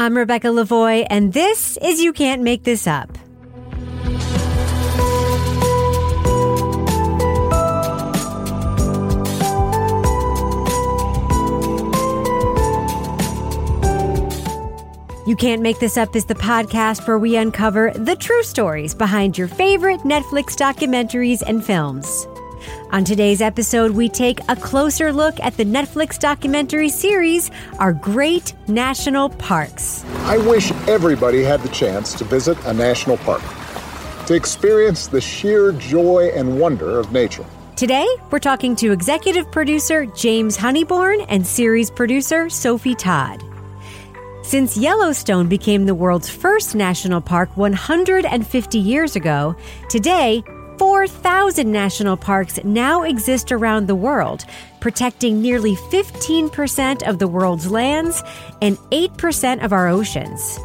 I'm Rebecca Lavoie, and this is You Can't Make This Up. You Can't Make This Up is the podcast where we uncover the true stories behind your favorite Netflix documentaries and films. On today's episode, we take a closer look at the Netflix documentary series, Our Great National Parks. I wish everybody had the chance to visit a national park, to experience the sheer joy and wonder of nature. Today, we're talking to executive producer James Honeyborn and series producer Sophie Todd. Since Yellowstone became the world's first national park 150 years ago, today 4,000 national parks now exist around the world, protecting nearly 15% of the world's lands and 8% of our oceans.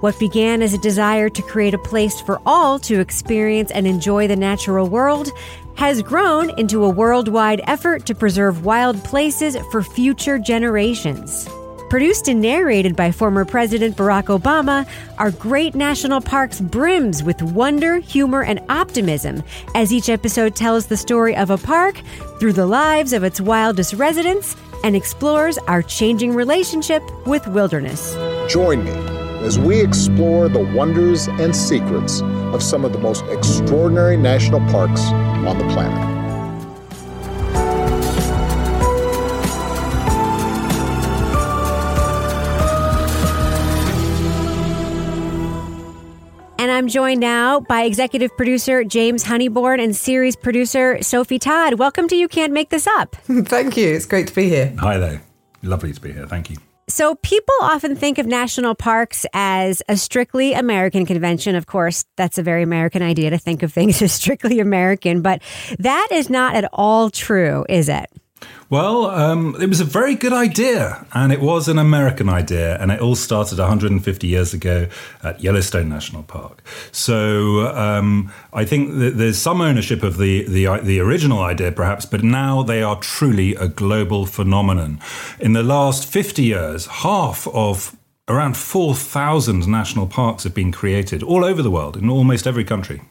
What began as a desire to create a place for all to experience and enjoy the natural world has grown into a worldwide effort to preserve wild places for future generations. Produced and narrated by former President Barack Obama, our great national parks brims with wonder, humor, and optimism as each episode tells the story of a park through the lives of its wildest residents and explores our changing relationship with wilderness. Join me as we explore the wonders and secrets of some of the most extraordinary national parks on the planet. I'm joined now by executive producer James Honeyborn and series producer Sophie Todd. Welcome to You Can't Make This Up. Thank you. It's great to be here. Hi there. Lovely to be here. Thank you. So, people often think of national parks as a strictly American convention. Of course, that's a very American idea to think of things as strictly American, but that is not at all true, is it? Well, um, it was a very good idea, and it was an American idea, and it all started 150 years ago at Yellowstone National Park. So um, I think there's some ownership of the, the the original idea, perhaps, but now they are truly a global phenomenon. In the last 50 years, half of around 4,000 national parks have been created all over the world, in almost every country.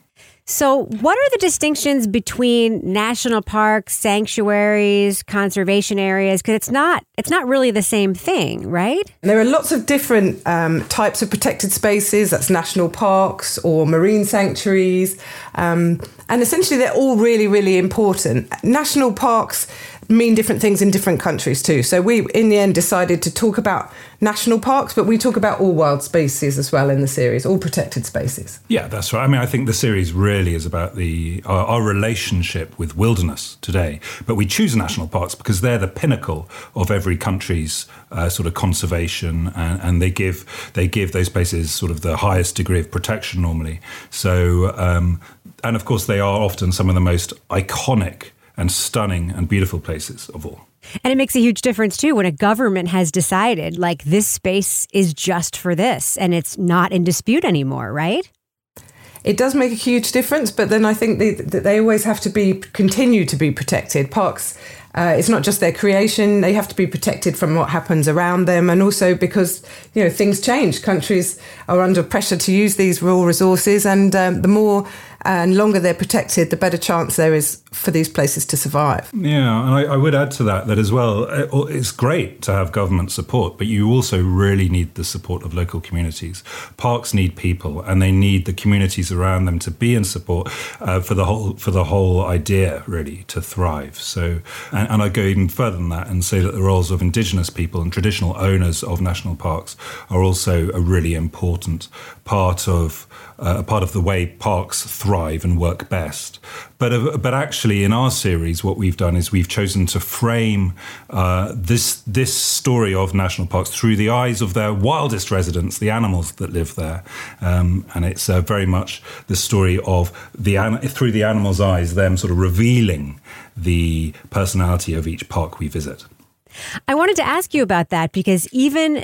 So, what are the distinctions between national parks, sanctuaries, conservation areas? Because it's not it's not really the same thing, right? There are lots of different um, types of protected spaces. That's national parks or marine sanctuaries, um, and essentially they're all really really important. National parks mean different things in different countries too. So we, in the end, decided to talk about national parks, but we talk about all wild spaces as well in the series, all protected spaces. Yeah, that's right. I mean, I think the series really is about the our, our relationship with wilderness today. But we choose national parks because they're the pinnacle of every country's uh, sort of conservation, and, and, they give they give those places sort of the highest degree of protection normally. So, um, and of course, they are often some of the most iconic and stunning and beautiful places of all. And it makes a huge difference too when a government has decided like this space is just for this and it's not in dispute anymore, right? It does make a huge difference, but then I think they, they always have to be continue to be protected. Parks uh, it's not just their creation; they have to be protected from what happens around them, and also because you know things change. Countries are under pressure to use these raw resources, and um, the more and longer they're protected, the better chance there is for these places to survive. Yeah, and I, I would add to that that as well, it's great to have government support, but you also really need the support of local communities. Parks need people, and they need the communities around them to be in support uh, for the whole for the whole idea really to thrive. So, and, and I go even further than that and say that the roles of indigenous people and traditional owners of national parks are also a really important part of uh, a part of the way parks thrive and work best. But uh, but actually, in our series, what we've done is we've chosen to frame uh, this this story of national parks through the eyes of their wildest residents, the animals that live there, um, and it's uh, very much the story of the through the animals' eyes, them sort of revealing the personality of each park we visit. I wanted to ask you about that because even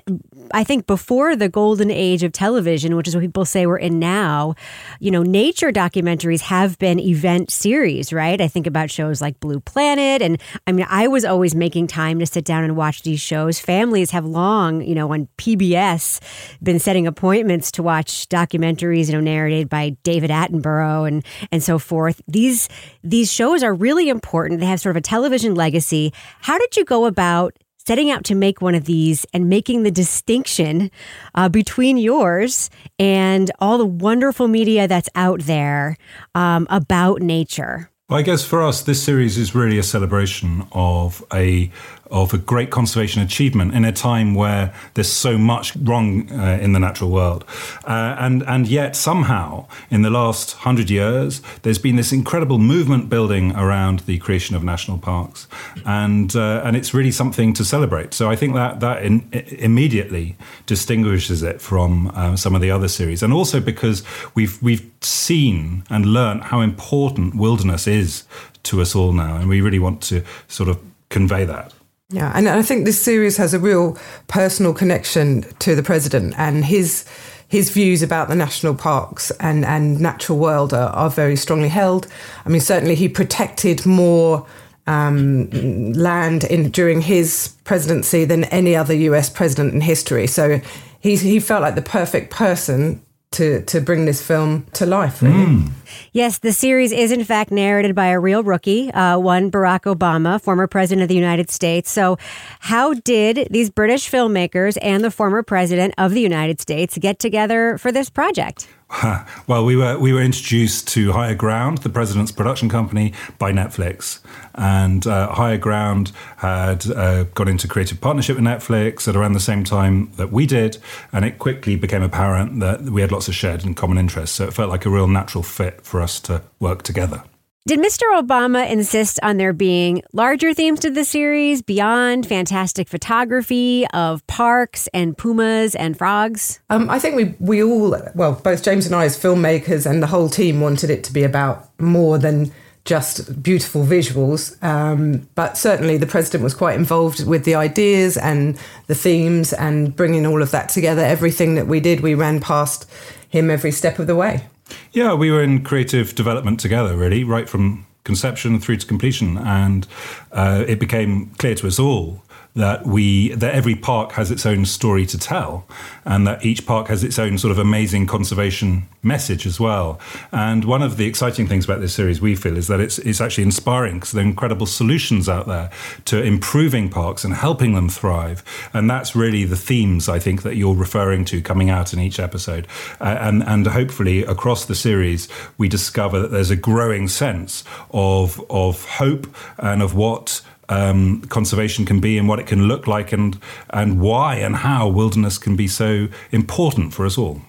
I think before the golden age of television, which is what people say we're in now, you know, nature documentaries have been event series, right? I think about shows like Blue Planet. And I mean, I was always making time to sit down and watch these shows. Families have long, you know, on PBS been setting appointments to watch documentaries, you know, narrated by David Attenborough and and so forth. These these shows are really important. They have sort of a television legacy. How did you go about setting out to make one of these and making the distinction uh, between yours and all the wonderful media that's out there um, about nature? Well, I guess for us, this series is really a celebration of a of a great conservation achievement in a time where there's so much wrong uh, in the natural world. Uh, and, and yet, somehow, in the last hundred years, there's been this incredible movement building around the creation of national parks. And, uh, and it's really something to celebrate. So I think that, that in, immediately distinguishes it from uh, some of the other series. And also because we've, we've seen and learned how important wilderness is to us all now. And we really want to sort of convey that. Yeah, and I think this series has a real personal connection to the president and his his views about the national parks and, and natural world are, are very strongly held. I mean, certainly he protected more um, land in during his presidency than any other US president in history. So he, he felt like the perfect person to to bring this film to life. Really. Mm. Yes, the series is in fact narrated by a real rookie, uh, one Barack Obama, former president of the United States. So, how did these British filmmakers and the former president of the United States get together for this project? Well, we were we were introduced to Higher Ground, the president's production company, by Netflix, and uh, Higher Ground had uh, got into creative partnership with Netflix at around the same time that we did, and it quickly became apparent that we had lots of shared and common interests. So it felt like a real natural fit for us to work together. Did Mr. Obama insist on there being larger themes to the series beyond fantastic photography of parks and pumas and frogs? Um, I think we we all, well, both James and I as filmmakers and the whole team wanted it to be about more than just beautiful visuals. Um, but certainly the president was quite involved with the ideas and the themes and bringing all of that together. Everything that we did, we ran past him every step of the way. Yeah, we were in creative development together, really, right from conception through to completion. And uh, it became clear to us all that we that every park has its own story to tell and that each park has its own sort of amazing conservation message as well. And one of the exciting things about this series we feel is that it's it's actually inspiring because there are incredible solutions out there to improving parks and helping them thrive. And that's really the themes I think that you're referring to coming out in each episode. Uh, and and hopefully across the series we discover that there's a growing sense of of hope and of what um, conservation can be and what it can look like and and why and how wilderness can be so important for us all.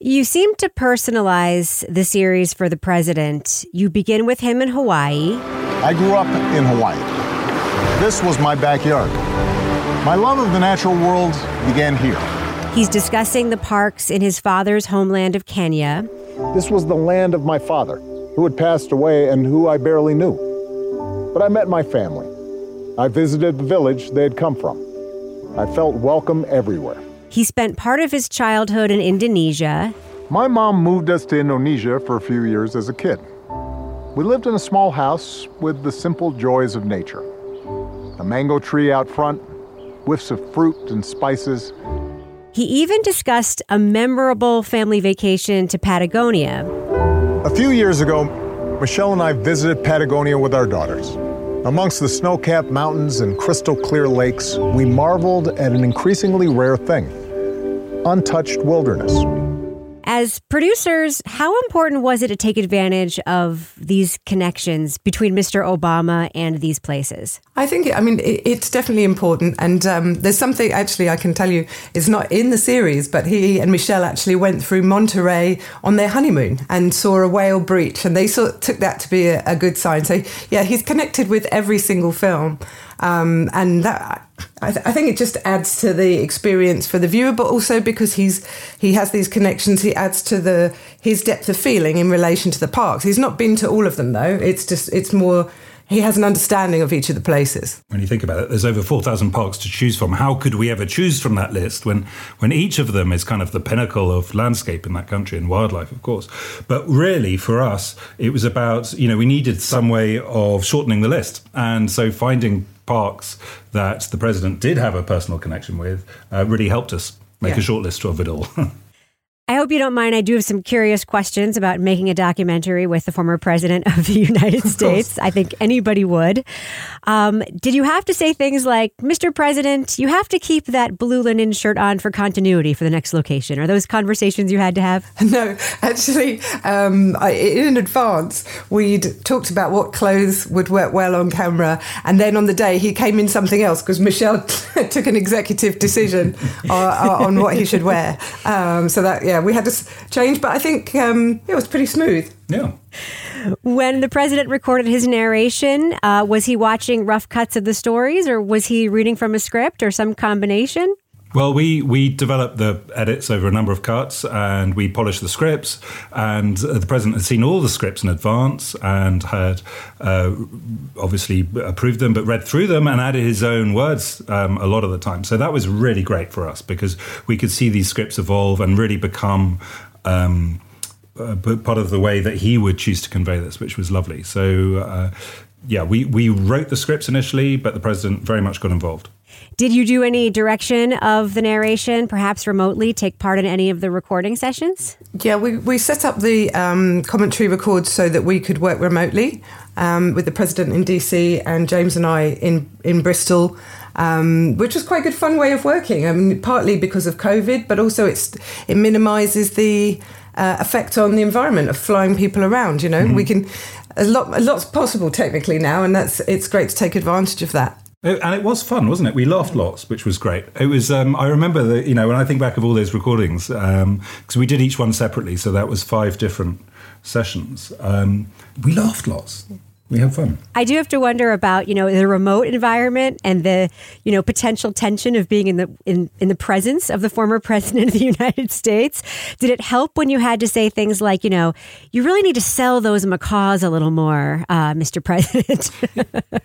You seem to personalize the series for the president. You begin with him in Hawaii. I grew up in Hawaii. This was my backyard. My love of the natural world began here. He's discussing the parks in his father's homeland of Kenya. This was the land of my father, who had passed away and who I barely knew. But I met my family. I visited the village they had come from. I felt welcome everywhere. He spent part of his childhood in Indonesia. My mom moved us to Indonesia for a few years as a kid. We lived in a small house with the simple joys of nature a mango tree out front, whiffs of fruit and spices. He even discussed a memorable family vacation to Patagonia. A few years ago, Michelle and I visited Patagonia with our daughters. Amongst the snow capped mountains and crystal clear lakes, we marveled at an increasingly rare thing untouched wilderness. As producers, how important was it to take advantage of these connections between Mr. Obama and these places? I think, I mean, it, it's definitely important. And um, there's something actually I can tell you, it's not in the series, but he and Michelle actually went through Monterey on their honeymoon and saw a whale breach. And they sort of took that to be a, a good sign. So, yeah, he's connected with every single film. Um, and that I, th- I, think it just adds to the experience for the viewer, but also because he's he has these connections, he adds to the his depth of feeling in relation to the parks. He's not been to all of them though. It's just it's more he has an understanding of each of the places. When you think about it, there's over 4,000 parks to choose from. How could we ever choose from that list when, when each of them is kind of the pinnacle of landscape in that country and wildlife, of course? But really, for us, it was about, you know, we needed some way of shortening the list. And so finding parks that the president did have a personal connection with uh, really helped us make yeah. a short list of it all. Hope you don't mind. I do have some curious questions about making a documentary with the former president of the United States. I think anybody would. Um, did you have to say things like, Mr. President, you have to keep that blue linen shirt on for continuity for the next location? Are those conversations you had to have? No, actually, um, I, in advance, we'd talked about what clothes would work well on camera. And then on the day, he came in something else because Michelle took an executive decision uh, on what he should wear. Um, so that, yeah yeah, we had to change, but I think um, it was pretty smooth. Yeah. When the president recorded his narration, uh, was he watching rough cuts of the stories, or was he reading from a script, or some combination? Well, we, we developed the edits over a number of cuts and we polished the scripts. And the president had seen all the scripts in advance and had uh, obviously approved them, but read through them and added his own words um, a lot of the time. So that was really great for us because we could see these scripts evolve and really become. Um, uh, part of the way that he would choose to convey this, which was lovely. So, uh, yeah, we, we wrote the scripts initially, but the president very much got involved. Did you do any direction of the narration, perhaps remotely, take part in any of the recording sessions? Yeah, we, we set up the um, commentary records so that we could work remotely um, with the president in DC and James and I in, in Bristol. Um, which was quite a good fun way of working. I mean, partly because of COVID, but also it's it minimises the uh, effect on the environment of flying people around. You know, mm-hmm. we can a lot a lot's possible technically now, and that's it's great to take advantage of that. And it was fun, wasn't it? We laughed lots, which was great. It was. Um, I remember that you know when I think back of all those recordings, because um, we did each one separately, so that was five different sessions. Um, we laughed lots we have fun. I do have to wonder about you know the remote environment and the you know potential tension of being in the in, in the presence of the former president of the United States. Did it help when you had to say things like you know you really need to sell those macaws a little more, uh, Mr. President?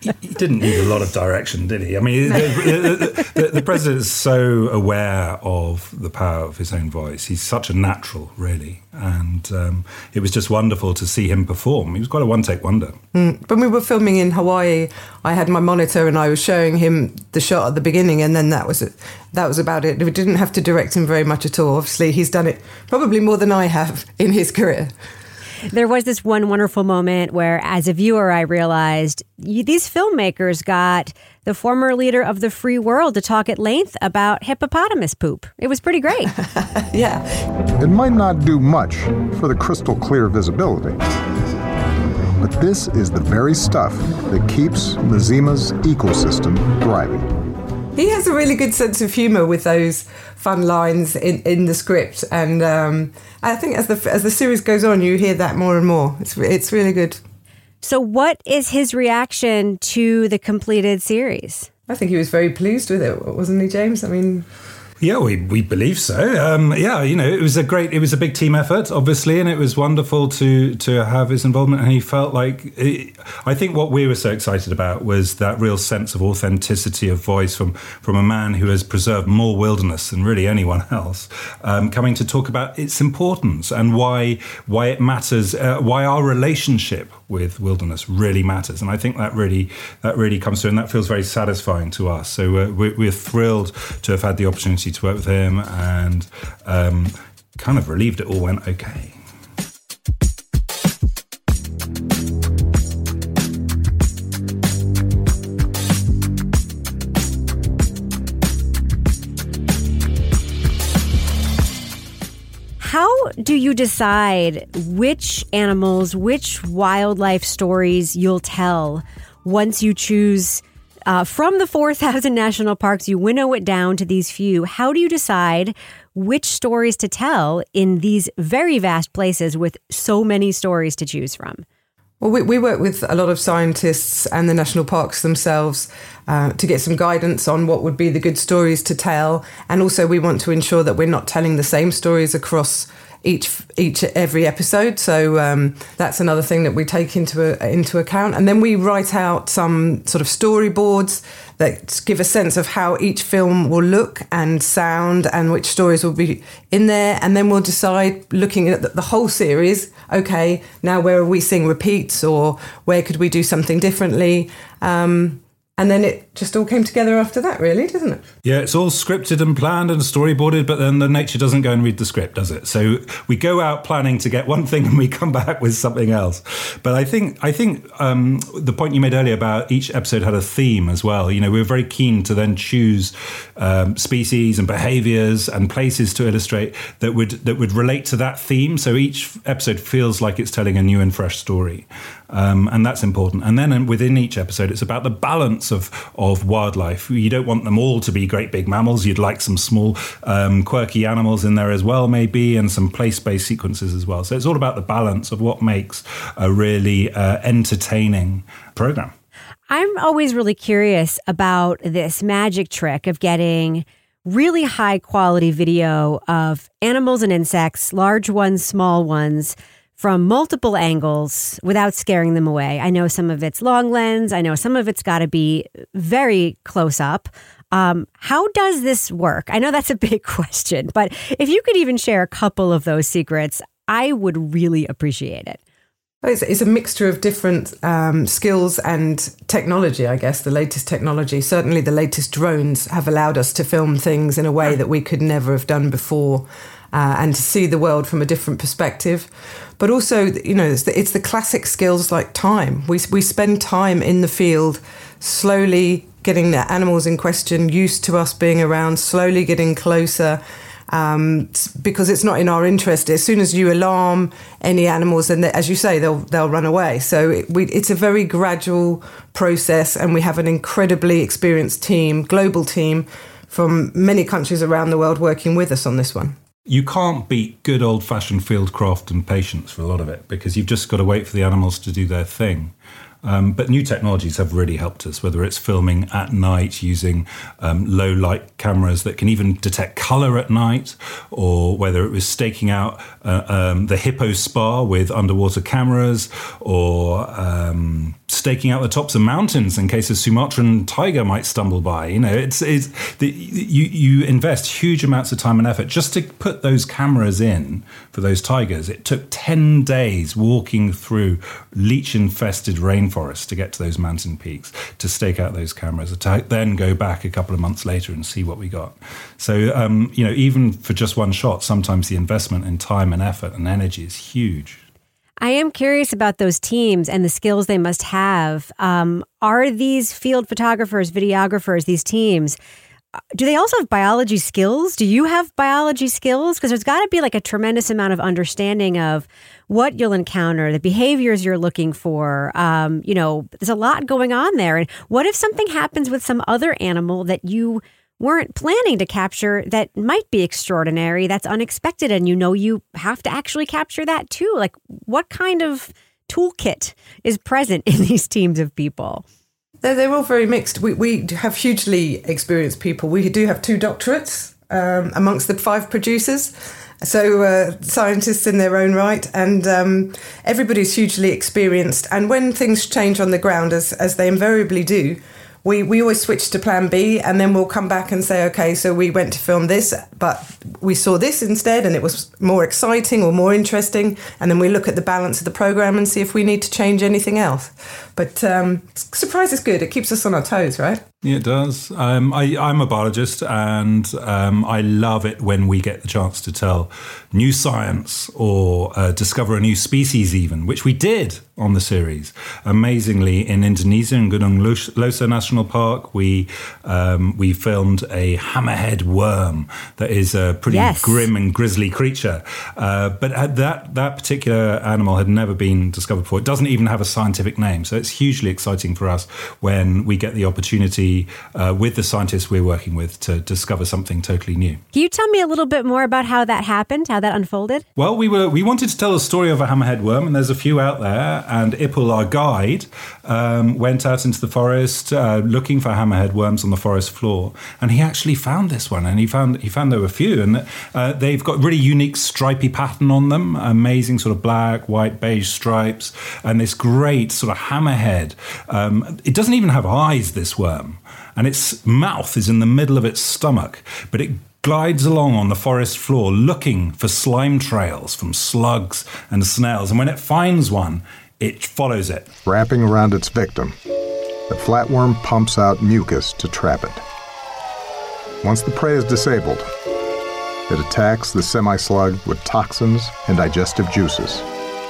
he, he, didn't need a lot of direction, did he? I mean, the, the, the, the president is so aware of the power of his own voice. He's such a natural, really and um, it was just wonderful to see him perform. He was quite a one take wonder. Mm. When we were filming in Hawaii, I had my monitor and I was showing him the shot at the beginning, and then that was it. That was about it. We didn't have to direct him very much at all. Obviously, he's done it probably more than I have in his career. There was this one wonderful moment where, as a viewer, I realized these filmmakers got the former leader of the free world to talk at length about hippopotamus poop. It was pretty great. yeah. It might not do much for the crystal clear visibility. But this is the very stuff that keeps Mzima's ecosystem thriving. He has a really good sense of humour with those fun lines in, in the script, and um, I think as the as the series goes on, you hear that more and more. It's it's really good. So, what is his reaction to the completed series? I think he was very pleased with it, wasn't he, James? I mean, yeah, we, we believe so. Um, yeah, you know, it was a great, it was a big team effort, obviously, and it was wonderful to to have his involvement. And he felt like, it, I think what we were so excited about was that real sense of authenticity of voice from from a man who has preserved more wilderness than really anyone else, um, coming to talk about its importance and why why it matters, uh, why our relationship with wilderness really matters. And I think that really that really comes through, and that feels very satisfying to us. So uh, we're, we're thrilled to have had the opportunity to work with him and um, kind of relieved it all went okay. How do you decide which animals, which wildlife stories you'll tell once you choose uh, from the 4,000 national parks? You winnow it down to these few. How do you decide which stories to tell in these very vast places with so many stories to choose from? Well, we, we work with a lot of scientists and the national parks themselves uh, to get some guidance on what would be the good stories to tell. And also, we want to ensure that we're not telling the same stories across each each every episode. So um, that's another thing that we take into a, into account. And then we write out some sort of storyboards that give a sense of how each film will look and sound and which stories will be in there. And then we'll decide, looking at the, whole series, okay, now where are we seeing repeats or where could we do something differently? Um, and then it just all came together after that, really, doesn't it? Yeah, it's all scripted and planned and storyboarded, but then the nature doesn't go and read the script, does it? So we go out planning to get one thing and we come back with something else. But I think I think um, the point you made earlier about each episode had a theme as well. You know, we were very keen to then choose um, species and behaviors and places to illustrate that would that would relate to that theme. So each episode feels like it's telling a new and fresh story. Um, and that's important. And then within each episode, it's about the balance of of wildlife. You don't want them all to be great big mammals. You'd like some small, um, quirky animals in there as well, maybe, and some place based sequences as well. So it's all about the balance of what makes a really uh, entertaining program. I'm always really curious about this magic trick of getting really high quality video of animals and insects, large ones, small ones from multiple angles without scaring them away. I know some of it's long lens, I know some of it's got to be very close up. Um, how does this work? I know that's a big question, but if you could even share a couple of those secrets, I would really appreciate it. It's, it's a mixture of different um, skills and technology, I guess, the latest technology. Certainly, the latest drones have allowed us to film things in a way that we could never have done before uh, and to see the world from a different perspective. But also, you know, it's the, it's the classic skills like time. We, we spend time in the field slowly getting the animals in question used to us being around, slowly getting closer. Um, because it's not in our interest. As soon as you alarm any animals, then as you say, they'll they'll run away. So it, we, it's a very gradual process, and we have an incredibly experienced team, global team, from many countries around the world working with us on this one you can't beat good old fashioned fieldcraft and patience for a lot of it because you've just got to wait for the animals to do their thing. Um, but new technologies have really helped us, whether it's filming at night using um, low light cameras that can even detect color at night, or whether it was staking out uh, um, the hippo spa with underwater cameras, or um, staking out the tops of mountains in case a Sumatran tiger might stumble by. You know, it's, it's the, you you invest huge amounts of time and effort just to put those cameras in for those tigers. It took ten days walking through leech infested rainforests to get to those mountain peaks to stake out those cameras. To then go back a couple of months later and see what we got. So um, you know, even for just one shot, sometimes the investment in time and effort and energy is huge. I am curious about those teams and the skills they must have. Um, are these field photographers, videographers, these teams? Uh, do they also have biology skills? Do you have biology skills? Because there's got to be like a tremendous amount of understanding of what you'll encounter, the behaviors you're looking for. Um, you know, there's a lot going on there. And what if something happens with some other animal that you weren't planning to capture that might be extraordinary, that's unexpected, and you know you have to actually capture that too. Like, what kind of toolkit is present in these teams of people? They're, they're all very mixed. We, we have hugely experienced people. We do have two doctorates um, amongst the five producers. So, uh, scientists in their own right, and um, everybody's hugely experienced. And when things change on the ground, as, as they invariably do, we, we always switch to plan B and then we'll come back and say, okay, so we went to film this, but we saw this instead and it was more exciting or more interesting. And then we look at the balance of the program and see if we need to change anything else. But um, surprise is good. It keeps us on our toes, right? Yeah, it does. Um, I, I'm a biologist, and um, I love it when we get the chance to tell new science or uh, discover a new species, even, which we did on the series. Amazingly, in Indonesia, in Gunung Leuser National Park, we um, we filmed a hammerhead worm that is a pretty Yes. grim and grisly creature. Uh, but that that particular animal had never been discovered before. It doesn't even have a scientific name, so it's hugely exciting for us when we get the opportunity uh, with the scientists we're working with to discover something totally new. Can you tell me a little bit more about how that happened, how that unfolded? Well, we were we wanted to tell the story of a hammerhead worm, and there's a few out there. And Ipul, our guide, um, went out into the forest uh, looking for hammerhead worms on the forest floor, and he actually found this one. And he found he found there were a few, and uh, they've got really unique stripy pattern on them, amazing sort of black, white, beige stripes, and this great sort of hammerhead. Um, it doesn't even have eyes. This worm, and its mouth is in the middle of its stomach, but it glides along on the forest floor looking for slime trails from slugs and snails. And when it finds one, it follows it. Wrapping around its victim, the flatworm pumps out mucus to trap it. Once the prey is disabled, it attacks the semi slug with toxins and digestive juices,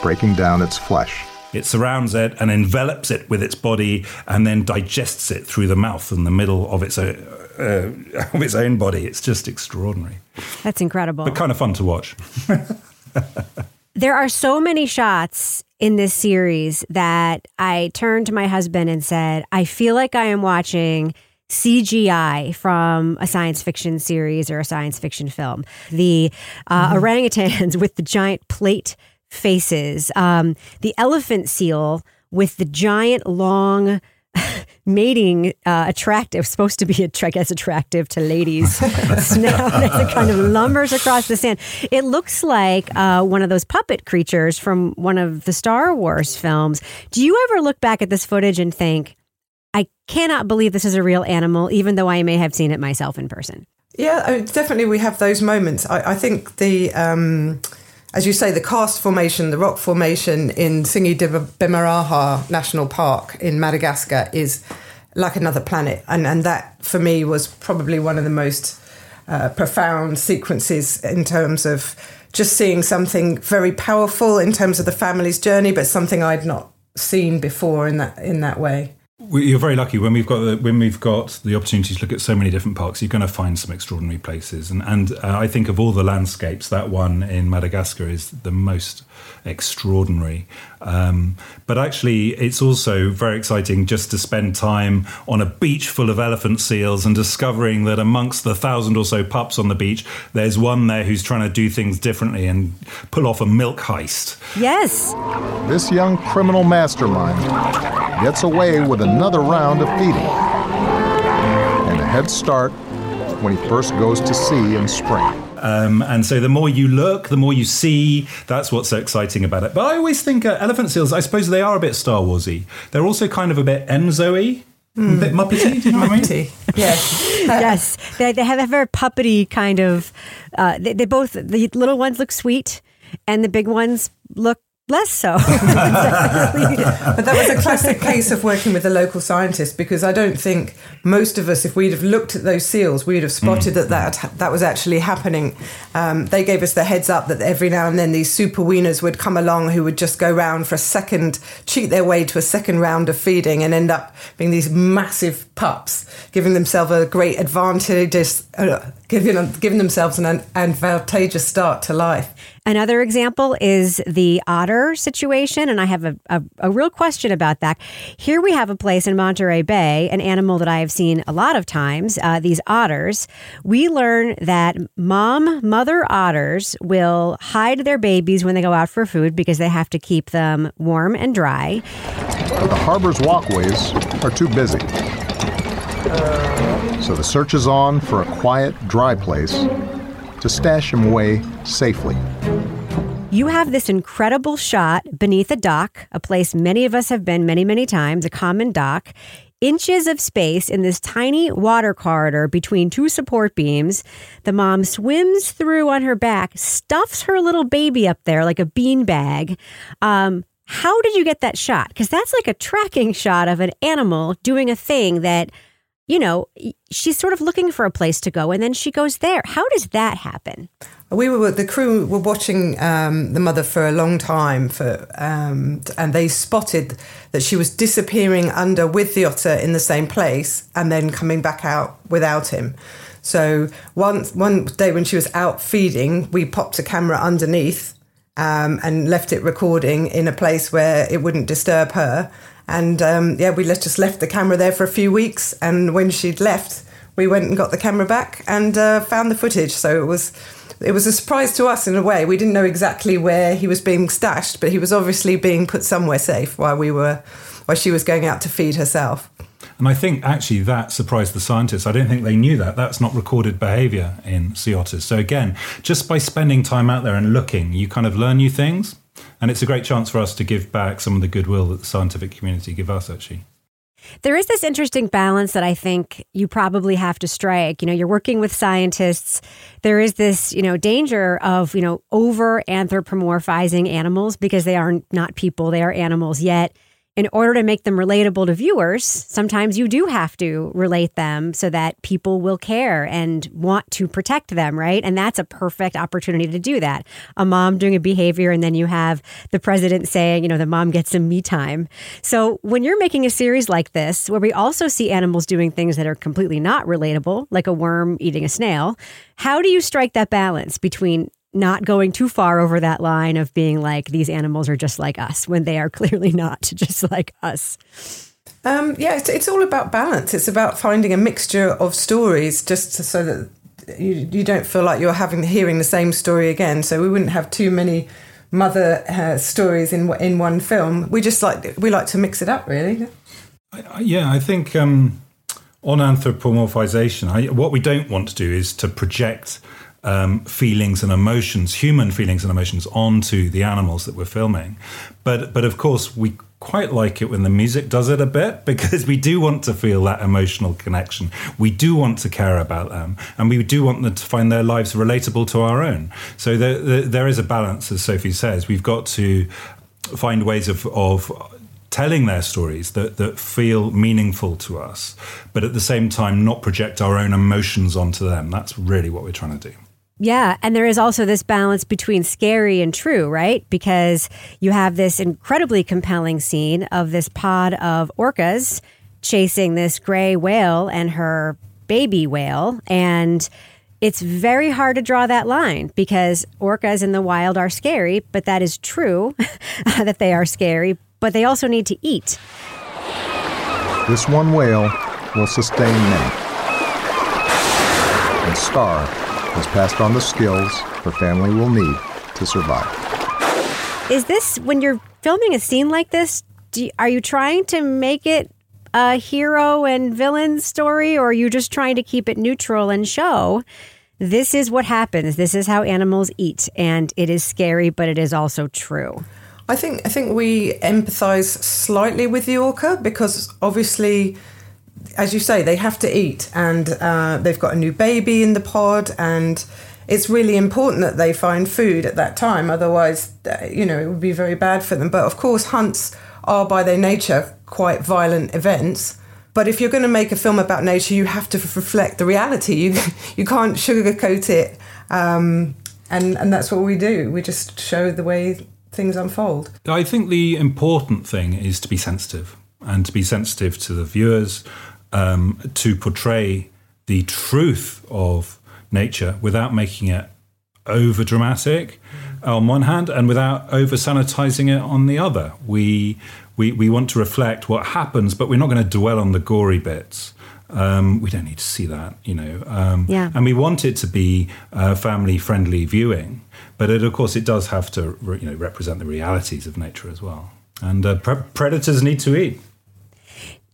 breaking down its flesh. It surrounds it and envelops it with its body and then digests it through the mouth and the middle of its, uh, uh, of its own body. It's just extraordinary, That's incredible. but kind of fun to watch. There are so many shots in this series that I turned to my husband and said, I feel like I am watching CGI from a science fiction series or a science fiction film. The uh, orangutans with the giant plate faces, um, the elephant seal with the giant long mating uh, attractive supposed to be attra- I guess attractive to ladies. Snout as it kind of lumbers across the sand. It looks like uh, one of those puppet creatures from one of the star wars films. Do you ever look back at this footage and think i cannot believe this is a real animal even though i may have seen it myself in person Yeah, I mean, definitely we have those moments. I, I think the, um, as you say, the karst formation, the rock formation in Tsingy de Bemaraha National Park in Madagascar is like another planet. And, and that, for me, was probably one of the most uh, profound sequences in terms of just seeing something very powerful in terms of the family's journey, but something I'd not seen before in that in that way. We- You're very lucky when we've got the, when we've got the opportunity to look at so many different parks. You're going to find some extraordinary places, and and uh, I think of all the landscapes, that one in Madagascar is the most extraordinary. Um, but actually, it's also very exciting just to spend time on a beach full of elephant seals and discovering that amongst the thousand or so pups on the beach, there's one there who's trying to do things differently and pull off a milk heist. yes This young criminal mastermind gets away with another round of feeding and a head start when he first goes to sea in spring. Um, and so the more you look, the more you see. That's what's so exciting about it. But I always think uh, elephant seals, I suppose they are a bit Star Warsy. They're also kind of a bit Enzo-y, a bit Muppety. Do you know what I mean? Tea. Yes. yes they, they have a very puppety kind of uh, they, they both the little ones look sweet and the big ones look less so But that was a classic case of working with a local scientist because I don't think most of us, if we'd have looked at those seals, we'd have spotted that that, that was actually happening. Um, they gave us the heads up that every now and then these super weaners would come along who would just go round for a second, cheat their way to a second round of feeding and end up being these massive pups, giving themselves a great advantage, uh, giving, giving themselves an advantageous start to life. Another example is the otter situation, and I have a, a, a real question about that. Here we have a place in Monterey Bay, an animal that I have seen a lot of times, uh, these otters. We learn that mom, mother otters will hide their babies when they go out for food because they have to keep them warm and dry. The harbor's walkways are too busy. So the search is on for a quiet, dry place to stash him away safely. You have this incredible shot beneath a dock, a place many of us have been many, many times, a common dock. Inches of space in this tiny water corridor between two support beams. The mom swims through on her back, stuffs her little baby up there like a bean bag. Um, how did you get that shot? Because that's like a tracking shot of an animal doing a thing that you know, she's sort of looking for a place to go and then she goes there. How does that happen? We were the crew were watching um, the mother for a long time for, um, and they spotted that she was disappearing under with the otter in the same place and then coming back out without him. So one one day when she was out feeding, we popped a camera underneath um, and left it recording in a place where it wouldn't disturb her. And um, yeah, we just left the camera there for a few weeks. And when she'd left, we went and got the camera back and uh, found the footage. So it was it was a surprise to us in a way. We didn't know exactly where he was being stashed, but he was obviously being put somewhere safe while we were while she was going out to feed herself. And I think actually that surprised the scientists. I don't think they knew that. That's not recorded behavior in sea otters. So again, just by spending time out there and looking, you kind of learn new things. And it's a great chance for us to give back some of the goodwill that the scientific community give us actually. There is this interesting balance that I think you probably have to strike. You know, you're working with scientists. There is this, you know, danger of, you know, over anthropomorphizing animals because they are not people, they are animals. Yet in order to make them relatable to viewers, sometimes you do have to relate them so that people will care and want to protect them, right? And that's a perfect opportunity to do that. A mom doing a behavior, and then you have the president saying, you know, the mom gets some me time. So when you're making a series like this, where we also see animals doing things that are completely not relatable, like a worm eating a snail, how do you strike that balance between not going too far over that line of being like these animals are just like us when they are clearly not just like us. Um, yeah, it's, it's all about balance. It's about finding a mixture of stories just to, so that you, you don't feel like you're having hearing the same story again. So we wouldn't have too many mother uh, stories in in one film. We just like we like to mix it up, really. I, yeah, I think um, on anthropomorphization, I, what we don't want to do is to project um, feelings and emotions, human feelings and emotions, onto the animals that we're filming. But but of course, we quite like it when the music does it a bit because we do want to feel that emotional connection. We do want to care about them, and we do want them to find their lives relatable to our own. So there, there, there is a balance, as Sophie says. We've got to find ways of, of telling their stories that, that feel meaningful to us, but at the same time, not project our own emotions onto them. That's really what we're trying to do. Yeah. And there is also this balance between scary and true, right? Because you have this incredibly compelling scene of this pod of orcas chasing this gray whale and her baby whale. And it's very hard to draw that line because orcas in the wild are scary, but that is true that they are scary, but they also need to eat. This one whale will sustain many and starve has passed on the skills her family will need to survive. Is this, when you're filming a scene like this, you, are you trying to make it a hero and villain story, or are you just trying to keep it neutral and show this is what happens? This is how animals eat, and it is scary, but it is also true. I think I think we empathise slightly with the orca because obviously as you say, they have to eat, and uh, they've got a new baby in the pod, and it's really important that they find food at that time. Otherwise, uh, you know, it would be very bad for them. But of course, hunts are by their nature quite violent events. But if you're going to make a film about nature, you have to reflect the reality. You you can't sugarcoat it, um, and and that's what we do. We just show the way things unfold. I think the important thing is to be sensitive and to be sensitive to the viewers um, to portray the truth of nature without making it over dramatic on one hand and without over sanitizing it on the other. We, we, we want to reflect what happens, but we're not going to dwell on the gory bits. Um, we don't need to see that, you know. Um, yeah. And we want it to be uh, family-friendly viewing, but it, of course, it does have to, you know, represent the realities of nature as well. And uh, pre- predators need to eat.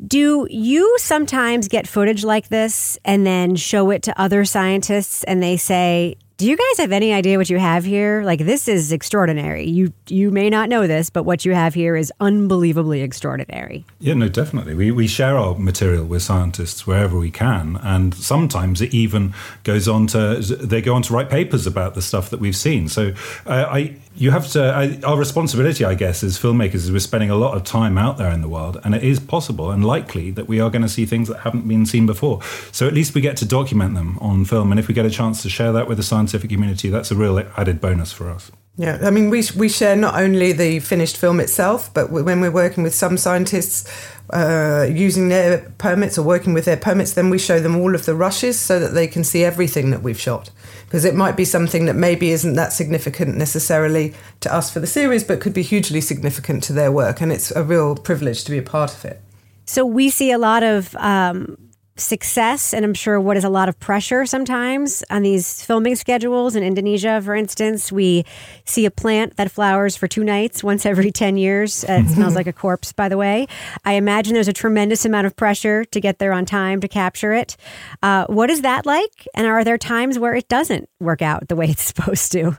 Do you sometimes get footage like this and then show it to other scientists and they say, Do you guys have any idea what you have here? Like this is extraordinary. You you may not know this, but what you have here is unbelievably extraordinary. Yeah, no, definitely. We we share our material with scientists wherever we can, and sometimes it even goes on to they go on to write papers about the stuff that we've seen. So uh, I you have to I, our responsibility i guess as filmmakers is we're spending a lot of time out there in the world and it is possible and likely that we are going to see things that haven't been seen before so at least we get to document them on film and if we get a chance to share that with the scientific community that's a real added bonus for us yeah, I mean, we, we share not only the finished film itself, but when we're working with some scientists uh, using their permits or working with their permits, then we show them all of the rushes so that they can see everything that we've shot because it might be something that maybe isn't that significant necessarily to us for the series, but could be hugely significant to their work. And it's a real privilege to be a part of it. So we see a lot of um, success and I'm sure what is a lot of pressure sometimes on these filming schedules. In Indonesia, for instance, we see a plant that flowers for two nights once every 10 years. Uh, it smells like a corpse, by the way. I imagine there's a tremendous amount of pressure to get there on time to capture it. Uh, what is that like? And are there times where it doesn't work out the way it's supposed to?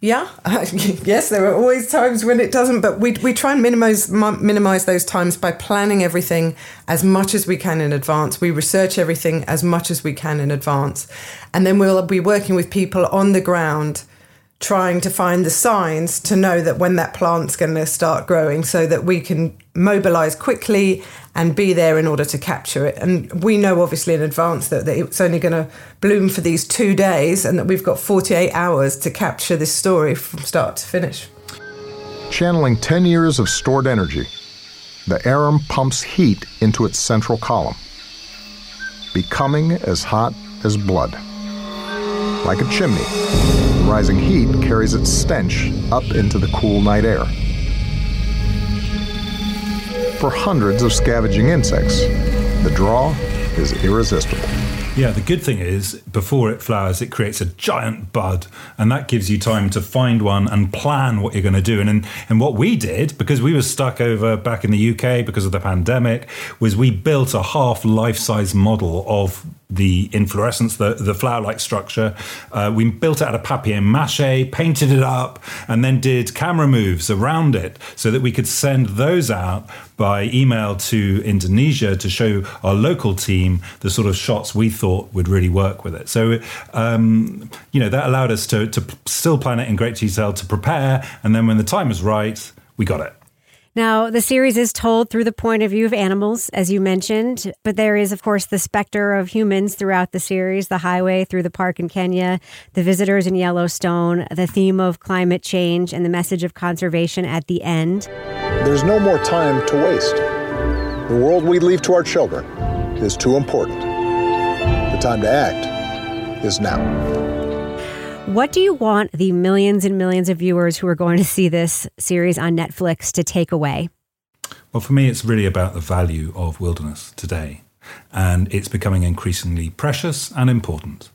Yeah, yes, there are always times when it doesn't, but we, we try and minimize minimize those times by planning everything as much as we can in advance. We research everything as much as we can in advance, and then we'll be working with people on the ground trying to find the signs to know that when that plant's going to start growing so that we can mobilize quickly and be there in order to capture it. And we know obviously in advance that, that it's only going to bloom for these two days and that we've got 48 hours to capture this story from start to finish. Channeling 10 years of stored energy, the Arum pumps heat into its central column, becoming as hot as blood. Like a chimney, rising heat carries its stench up into the cool night air. For hundreds of scavenging insects, the draw is irresistible. Yeah, the good thing is, before it flowers, it creates a giant bud, and that gives you time to find one and plan what you're going to do. And, and and what we did, because we were stuck over back in the UK because of the pandemic, was we built a half life size model of the inflorescence, the, the flower like structure. Uh, we built it out of papier mache, painted it up, and then did camera moves around it so that we could send those out by email to Indonesia to show our local team the sort of shots we thought would really work with it. So, um, you know, that allowed us to, to still plan it in great detail, to prepare, and then when the time was right, we got it. Now, the series is told through the point of view of animals, as you mentioned, but there is, of course, the specter of humans throughout the series the highway through the park in Kenya, the visitors in Yellowstone, the theme of climate change, and the message of conservation at the end. There's no more time to waste. The world we leave to our children is too important. The time to act is now. What do you want the millions and millions of viewers who are going to see this series on Netflix to take away? Well, for me, it's really about the value of wilderness today. And it's becoming increasingly precious and important.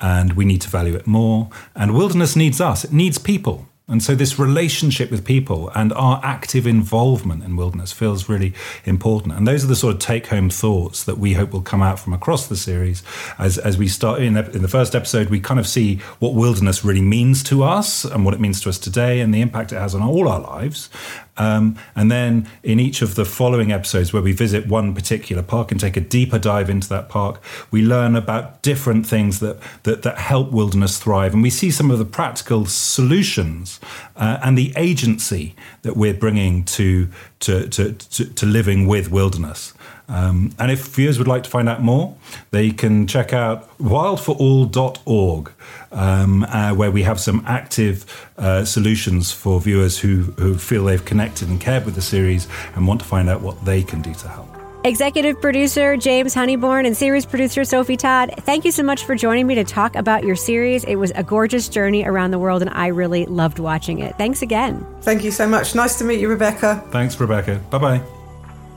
And we need to value it more. And wilderness needs us, it needs people. And so, this relationship with people and our active involvement in wilderness feels really important. And those are the sort of take home thoughts that we hope will come out from across the series. As, as we start in in the first episode, we kind of see what wilderness really means to us and what it means to us today and the impact it has on all our lives. Um, and then in each of the following episodes, where we visit one particular park and take a deeper dive into that park, we learn about different things that that, that help wilderness thrive, and we see some of the practical solutions uh, and the agency that we're bringing to to to, to, to living with wilderness. Um, and if viewers would like to find out more, they can check out wildforall.org, um, uh, where we have some active uh, solutions for viewers who, who feel they've connected and cared with the series and want to find out what they can do to help. Executive producer James Honeyborn and series producer Sophie Todd, thank you so much for joining me to talk about your series. It was a gorgeous journey around the world, and I really loved watching it. Thanks again. Thank you so much. Nice to meet you, Rebecca. Thanks, Rebecca. Bye bye.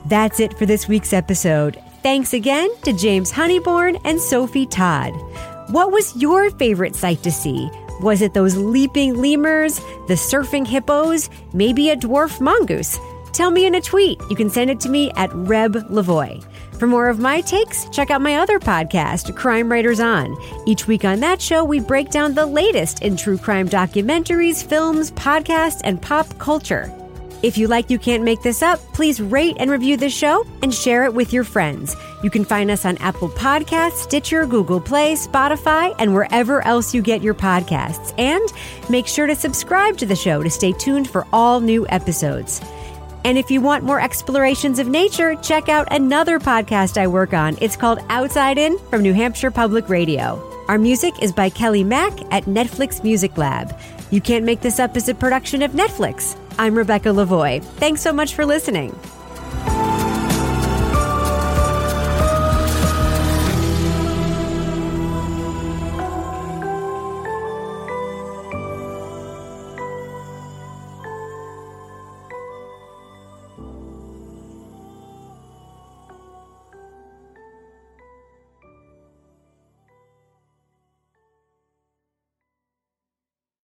That's it for this week's episode. Thanks again to James Honeyborn and Sophie Todd. What was your favorite sight to see? Was it those leaping lemurs, the surfing hippos, maybe a dwarf mongoose? tell me in a tweet. You can send it to me at Reb Lavoie. For more of my takes, check out my other podcast, Crime Writers On. Each week on that show, we break down the latest in true crime documentaries, films, podcasts, and pop culture. If you like You Can't Make This Up, please rate and review the show and share it with your friends. You can find us on Apple Podcasts, Stitcher, Google Play, Spotify, and wherever else you get your podcasts. And make sure to subscribe to the show to stay tuned for all new episodes. And if you want more explorations of nature, check out another podcast I work on. It's called Outside In from New Hampshire Public Radio. Our music is by Kelly Mack at Netflix Music Lab. You Can't Make This Up is a production of Netflix. I'm Rebecca Lavoie. Thanks so much for listening.